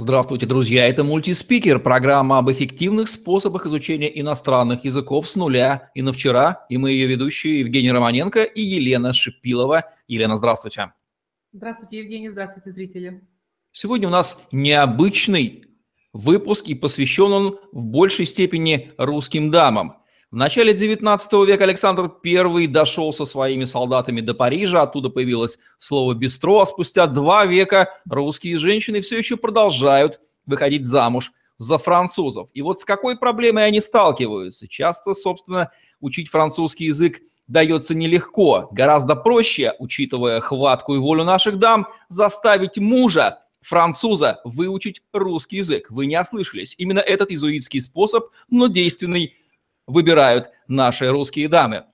Здравствуйте, друзья! Это мультиспикер, программа об эффективных способах изучения иностранных языков с нуля и на вчера. И мы ее ведущие Евгений Романенко и Елена Шипилова. Елена, здравствуйте. Здравствуйте, Евгений, здравствуйте, зрители. Сегодня у нас необычный выпуск, и посвящен он в большей степени русским дамам. В начале XIX века Александр I дошел со своими солдатами до Парижа, оттуда появилось слово «бистро», а спустя два века русские женщины все еще продолжают выходить замуж за французов. И вот с какой проблемой они сталкиваются? Часто, собственно, учить французский язык дается нелегко. Гораздо проще, учитывая хватку и волю наших дам, заставить мужа француза выучить русский язык. Вы не ослышались. Именно этот иезуитский способ, но действенный выбирают наши русские дамы.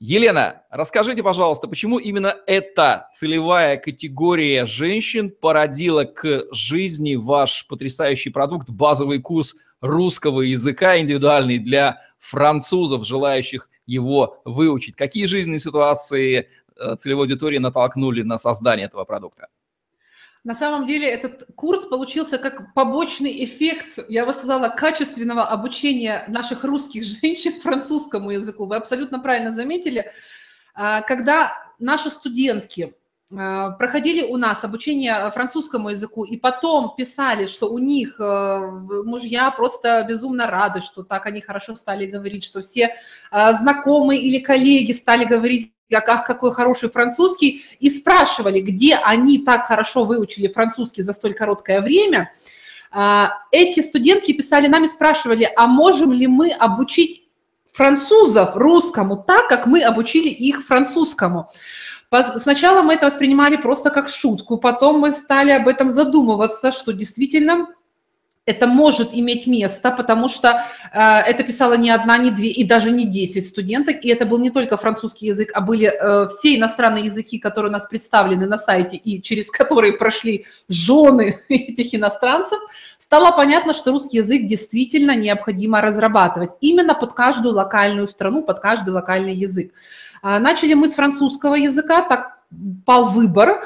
Елена, расскажите, пожалуйста, почему именно эта целевая категория женщин породила к жизни ваш потрясающий продукт, базовый курс русского языка, индивидуальный для французов, желающих его выучить? Какие жизненные ситуации э, целевой аудитории натолкнули на создание этого продукта? На самом деле этот курс получился как побочный эффект, я бы сказала, качественного обучения наших русских женщин французскому языку. Вы абсолютно правильно заметили. А, когда наши студентки а, проходили у нас обучение французскому языку и потом писали, что у них э, мужья просто безумно рады, что так они хорошо стали говорить, что все а, знакомые или коллеги стали говорить как, ах, какой хороший французский, и спрашивали, где они так хорошо выучили французский за столь короткое время, а, эти студентки писали нам и спрашивали, а можем ли мы обучить французов русскому так, как мы обучили их французскому. Сначала мы это воспринимали просто как шутку, потом мы стали об этом задумываться, что действительно это может иметь место, потому что э, это писала не одна, не две и даже не десять студенток, и это был не только французский язык, а были э, все иностранные языки, которые у нас представлены на сайте и через которые прошли жены этих иностранцев, стало понятно, что русский язык действительно необходимо разрабатывать именно под каждую локальную страну, под каждый локальный язык. Э, начали мы с французского языка, так пал выбор,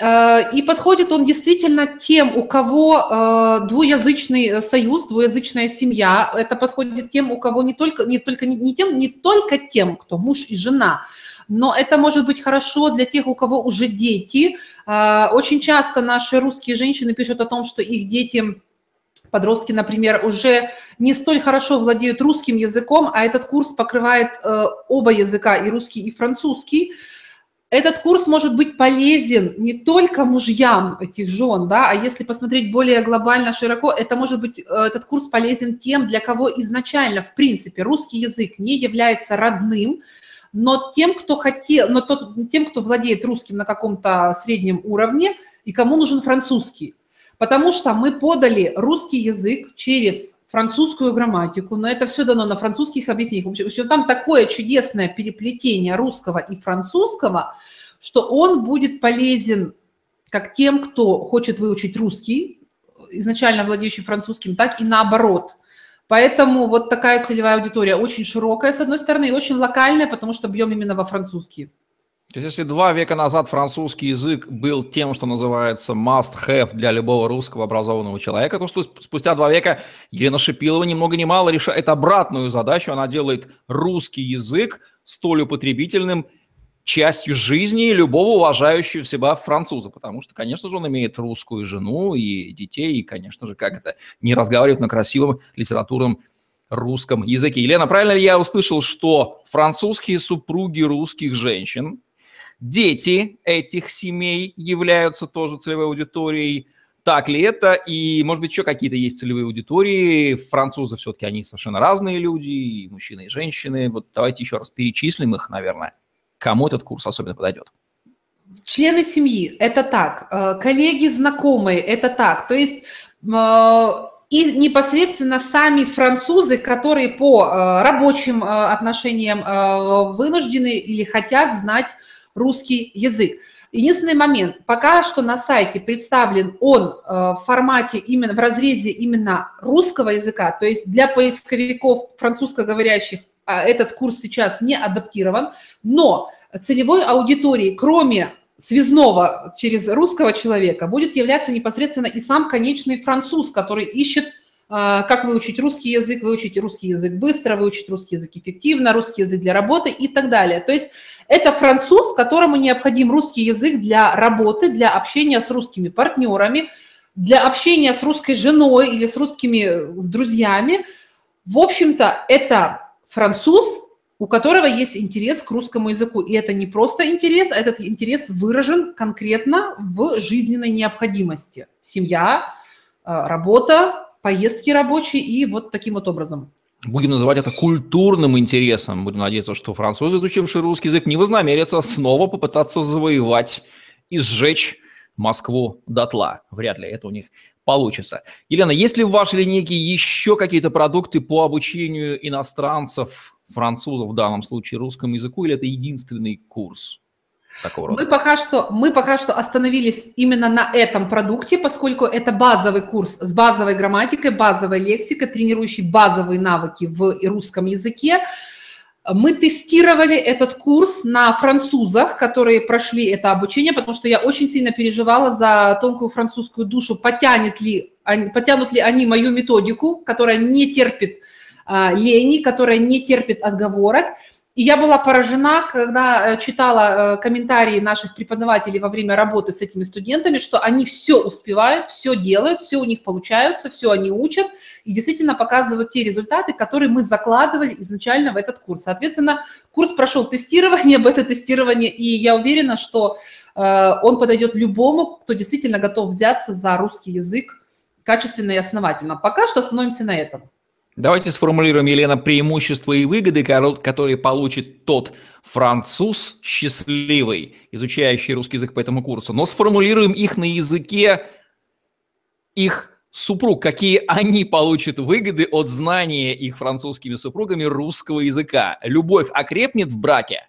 и подходит он действительно тем, у кого э, двуязычный союз, двуязычная семья. Это подходит тем, у кого не только, не только, не тем, не только тем, кто муж и жена, но это может быть хорошо для тех, у кого уже дети. Э, очень часто наши русские женщины пишут о том, что их дети подростки, например, уже не столь хорошо владеют русским языком, а этот курс покрывает э, оба языка, и русский, и французский этот курс может быть полезен не только мужьям этих жен, да, а если посмотреть более глобально, широко, это может быть, э, этот курс полезен тем, для кого изначально, в принципе, русский язык не является родным, но тем, кто хотел, но тот, тем, кто владеет русским на каком-то среднем уровне и кому нужен французский. Потому что мы подали русский язык через французскую грамматику, но это все дано на французских объяснениях. В общем, там такое чудесное переплетение русского и французского, что он будет полезен как тем, кто хочет выучить русский, изначально владеющий французским, так и наоборот. Поэтому вот такая целевая аудитория очень широкая, с одной стороны, и очень локальная, потому что бьем именно во французский. То есть, если два века назад французский язык был тем, что называется must-have для любого русского образованного человека, то что спустя два века Елена Шипилова ни много ни мало решает обратную задачу. Она делает русский язык столь употребительным частью жизни любого уважающего себя француза, потому что, конечно же, он имеет русскую жену и детей, и, конечно же, как это, не разговаривает на красивом литературном русском языке. Елена, правильно ли я услышал, что французские супруги русских женщин Дети этих семей являются тоже целевой аудиторией. Так ли это? И, может быть, еще какие-то есть целевые аудитории. Французы все-таки, они совершенно разные люди, и мужчины, и женщины. Вот давайте еще раз перечислим их, наверное. Кому этот курс особенно подойдет? Члены семьи – это так. Э, коллеги, знакомые – это так. То есть э, и непосредственно сами французы, которые по э, рабочим отношениям вынуждены или хотят знать русский язык. Единственный момент, пока что на сайте представлен он э, в формате именно, в разрезе именно русского языка, то есть для поисковиков французскоговорящих а, этот курс сейчас не адаптирован, но целевой аудитории, кроме связного через русского человека будет являться непосредственно и сам конечный француз, который ищет, а, как выучить русский язык, выучить русский язык быстро, выучить русский язык эффективно, русский язык для работы и так далее. То есть это француз, которому необходим русский язык для работы, для общения с русскими партнерами, для общения с русской женой или с русскими с друзьями. В общем-то, это француз, у которого есть интерес к русскому языку. И это не просто интерес, а этот интерес выражен конкретно в жизненной необходимости. Семья, э, работа, поездки рабочие и вот таким вот образом. Будем называть это культурным интересом. Будем надеяться, что французы, изучившие русский язык, не вознамерятся снова попытаться завоевать и сжечь Москву дотла. Вряд ли это у них получится. Елена, есть ли в вашей линейке еще какие-то продукты по обучению иностранцев, французов в данном случае, русскому языку, или это единственный курс? Такого рода? Мы пока, что, мы пока что остановились именно на этом продукте, поскольку это базовый курс с базовой грамматикой, базовой лексикой, тренирующий базовые навыки в русском языке. Мы тестировали этот курс на французах, которые прошли это обучение, потому что я очень сильно переживала за тонкую французскую душу, потянет ли, потянут ли они мою методику, которая не терпит а, лени, которая не терпит отговорок. И я была поражена, когда э, читала э, комментарии наших преподавателей во время работы с этими студентами, что они все успевают, все делают, все у них получается, все они учат и действительно показывают те результаты, которые мы закладывали изначально в этот курс. Соответственно, курс прошел тестирование, бета-тестирование, и я уверена, что э, он подойдет любому, кто действительно готов взяться за русский язык качественно и основательно. Пока что остановимся на этом. Давайте сформулируем, Елена, преимущества и выгоды, которые получит тот француз счастливый, изучающий русский язык по этому курсу, но сформулируем их на языке их супруг, какие они получат выгоды от знания их французскими супругами русского языка. Любовь окрепнет в браке?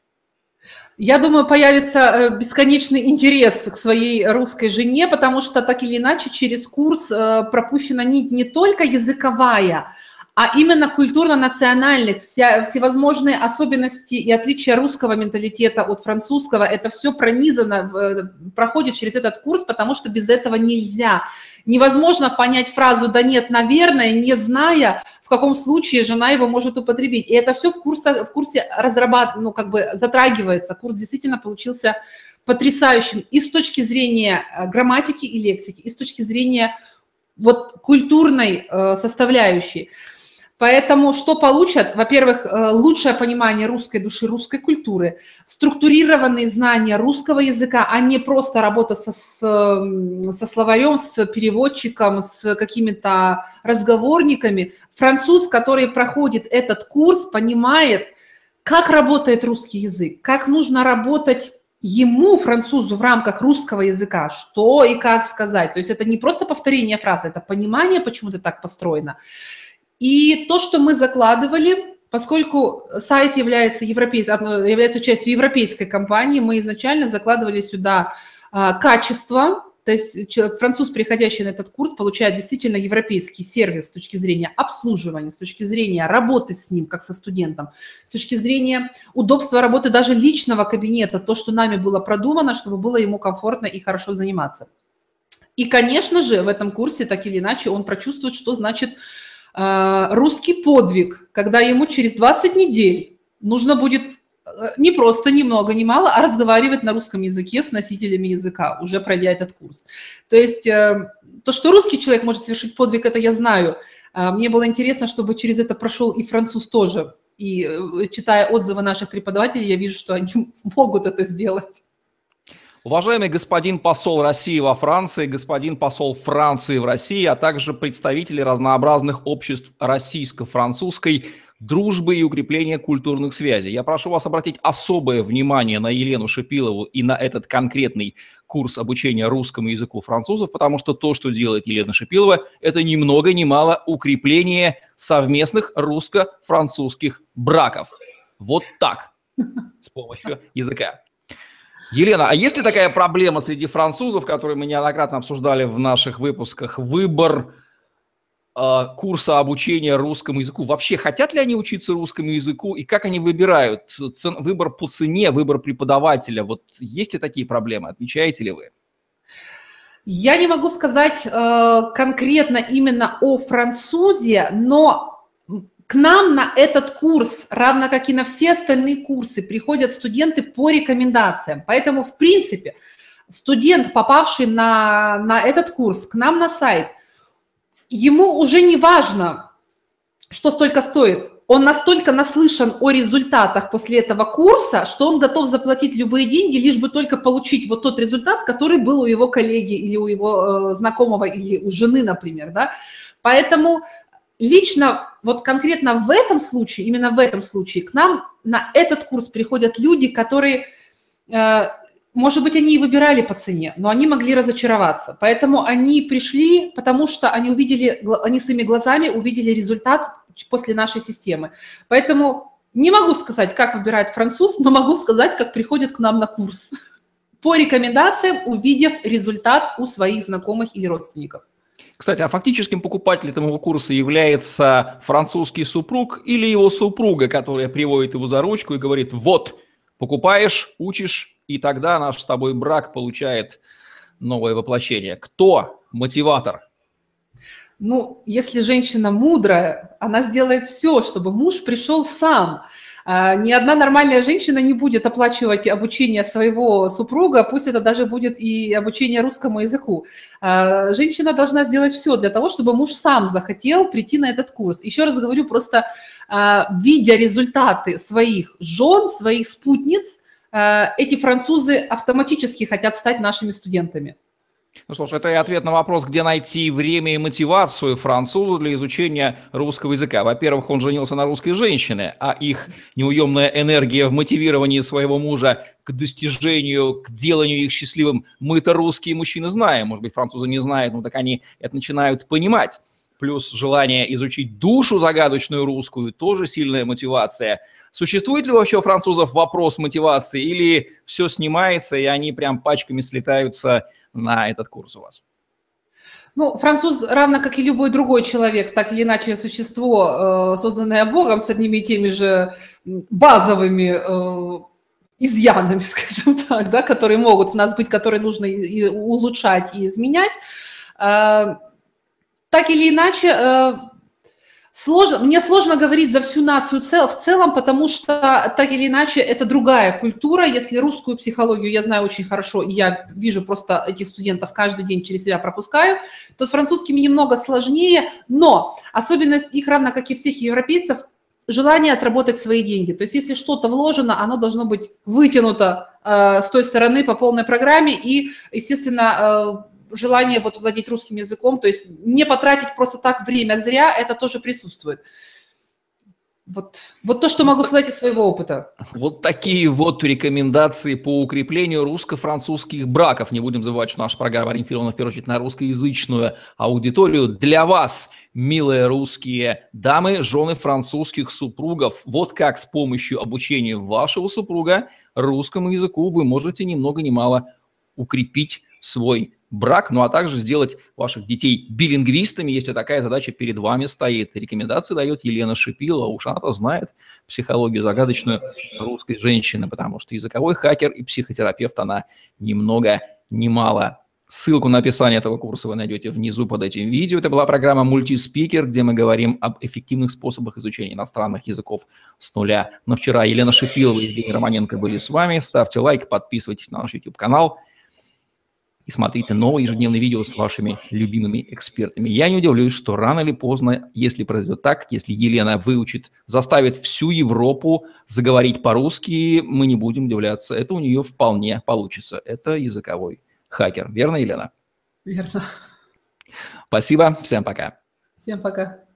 Я думаю, появится э, бесконечный интерес к своей русской жене, потому что так или иначе через курс э, пропущена нить не только языковая, а именно культурно-национальных, вся, всевозможные особенности и отличия русского менталитета от французского, это все пронизано, э, проходит через этот курс, потому что без этого нельзя. Невозможно понять фразу «да нет, наверное», не зная, в каком случае жена его может употребить. И это все в курсе, в курсе разрабат, ну, как бы затрагивается. Курс действительно получился потрясающим и с точки зрения э, грамматики и лексики, и с точки зрения вот культурной э, составляющей. Поэтому что получат? Во-первых, э, лучшее понимание русской души, русской культуры, структурированные знания русского языка, а не просто работа со, со словарем, с переводчиком, с какими-то разговорниками. Француз, который проходит этот курс, понимает, как работает русский язык, как нужно работать ему, французу, в рамках русского языка, что и как сказать. То есть это не просто повторение фразы, это понимание, почему это так построено. И то, что мы закладывали, поскольку сайт является, европейс... является частью европейской компании, мы изначально закладывали сюда а, качество, то есть француз, приходящий на этот курс, получает действительно европейский сервис с точки зрения обслуживания, с точки зрения работы с ним, как со студентом, с точки зрения удобства работы даже личного кабинета, то, что нами было продумано, чтобы было ему комфортно и хорошо заниматься. И, конечно же, в этом курсе, так или иначе, он прочувствует, что значит русский подвиг, когда ему через 20 недель нужно будет э, не просто ни много, ни мало, а разговаривать на русском языке с носителями языка, уже пройдя этот курс. То есть э, то, что русский человек может совершить подвиг, это я знаю. Мне было интересно, чтобы через это прошел и француз тоже. И э, читая отзывы наших преподавателей, я вижу, что они могут это сделать. Уважаемый господин посол России во Франции, господин посол Франции в России, а также представители разнообразных обществ российско-французской дружбы и укрепления культурных связей. Я прошу вас обратить особое внимание на Елену Шипилову и на этот конкретный курс обучения русскому языку французов, потому что то, что делает Елена Шипилова, это ни много ни мало укрепление совместных русско-французских браков. Вот так, с помощью языка. Елена, а есть ли такая проблема среди французов, которую мы неоднократно обсуждали в наших выпусках, выбор э, курса обучения русскому языку? Вообще хотят ли они учиться русскому языку и как они выбирают? Цен, выбор по цене, выбор преподавателя. Вот есть ли такие проблемы? Отмечаете ли вы? Я не могу сказать э, конкретно именно о французе, но к нам на этот курс, равно как и на все остальные курсы, приходят студенты по рекомендациям. Поэтому, в принципе, студент, попавший на, на этот курс к нам на сайт, ему уже не важно, что столько стоит. Он настолько наслышан о результатах после этого курса, что он готов заплатить любые деньги, лишь бы только получить вот тот результат, который был у его коллеги или у его э, знакомого или у жены, например, да. Поэтому лично, вот конкретно в этом случае, именно в этом случае, к нам на этот курс приходят люди, которые э, может быть, они и выбирали по цене, но они могли разочароваться. Поэтому они пришли, потому что они увидели, они своими глазами увидели результат после нашей системы. Поэтому не могу сказать, как выбирает француз, но могу сказать, как приходит к нам на курс. По рекомендациям, увидев результат у своих знакомых или родственников. Кстати, а фактическим покупателем этого курса является французский супруг или его супруга, которая приводит его за ручку и говорит, вот, покупаешь, учишь, и тогда наш с тобой брак получает новое воплощение. Кто мотиватор? Ну, если женщина мудрая, она сделает все, чтобы муж пришел сам. А, ни одна нормальная женщина не будет оплачивать обучение своего супруга, пусть это даже будет и обучение русскому языку. А, женщина должна сделать все для того, чтобы муж сам захотел прийти на этот курс. Еще раз говорю, просто а, видя результаты своих жен, своих спутниц, эти французы автоматически хотят стать нашими студентами. Ну ж, это и ответ на вопрос, где найти время и мотивацию французу для изучения русского языка. Во-первых, он женился на русской женщине, а их неуемная энергия в мотивировании своего мужа к достижению, к деланию их счастливым, мы-то русские мужчины знаем, может быть, французы не знают, но так они это начинают понимать. Плюс желание изучить душу загадочную русскую, тоже сильная мотивация – Существует ли вообще у французов вопрос мотивации или все снимается, и они прям пачками слетаются на этот курс у вас? Ну, француз, равно как и любой другой человек, так или иначе существо, э, созданное Богом с одними и теми же базовыми э, изъянами, скажем так, да, которые могут в нас быть, которые нужно и улучшать и изменять. Э, так или иначе, Сложно, мне сложно говорить за всю нацию цел, в целом, потому что так или иначе это другая культура. Если русскую психологию я знаю очень хорошо, и я вижу просто этих студентов каждый день через себя пропускаю, то с французскими немного сложнее, но особенность их, равно как и всех европейцев, желание отработать свои деньги. То есть если что-то вложено, оно должно быть вытянуто э, с той стороны по полной программе и, естественно, э, желание вот владеть русским языком, то есть не потратить просто так время зря, это тоже присутствует. Вот, вот то, что могу сказать из своего опыта. Вот такие вот рекомендации по укреплению русско-французских браков. Не будем забывать, что наша программа ориентирована в первую очередь на русскоязычную аудиторию. Для вас, милые русские дамы, жены французских супругов, вот как с помощью обучения вашего супруга русскому языку вы можете ни много ни мало укрепить свой брак, ну а также сделать ваших детей билингвистами, если такая задача перед вами стоит. Рекомендации дает Елена Шипила, уж она-то знает психологию загадочную русской женщины, потому что языковой хакер и психотерапевт она ни много ни мало. Ссылку на описание этого курса вы найдете внизу под этим видео. Это была программа «Мультиспикер», где мы говорим об эффективных способах изучения иностранных языков с нуля. Но вчера Елена Шипилова и Евгений Романенко были с вами. Ставьте лайк, подписывайтесь на наш YouTube-канал – и смотрите новые ежедневные видео с вашими любимыми экспертами. Я не удивлюсь, что рано или поздно, если произойдет так, если Елена выучит, заставит всю Европу заговорить по-русски, мы не будем удивляться. Это у нее вполне получится. Это языковой хакер. Верно, Елена? Верно. Спасибо. Всем пока. Всем пока.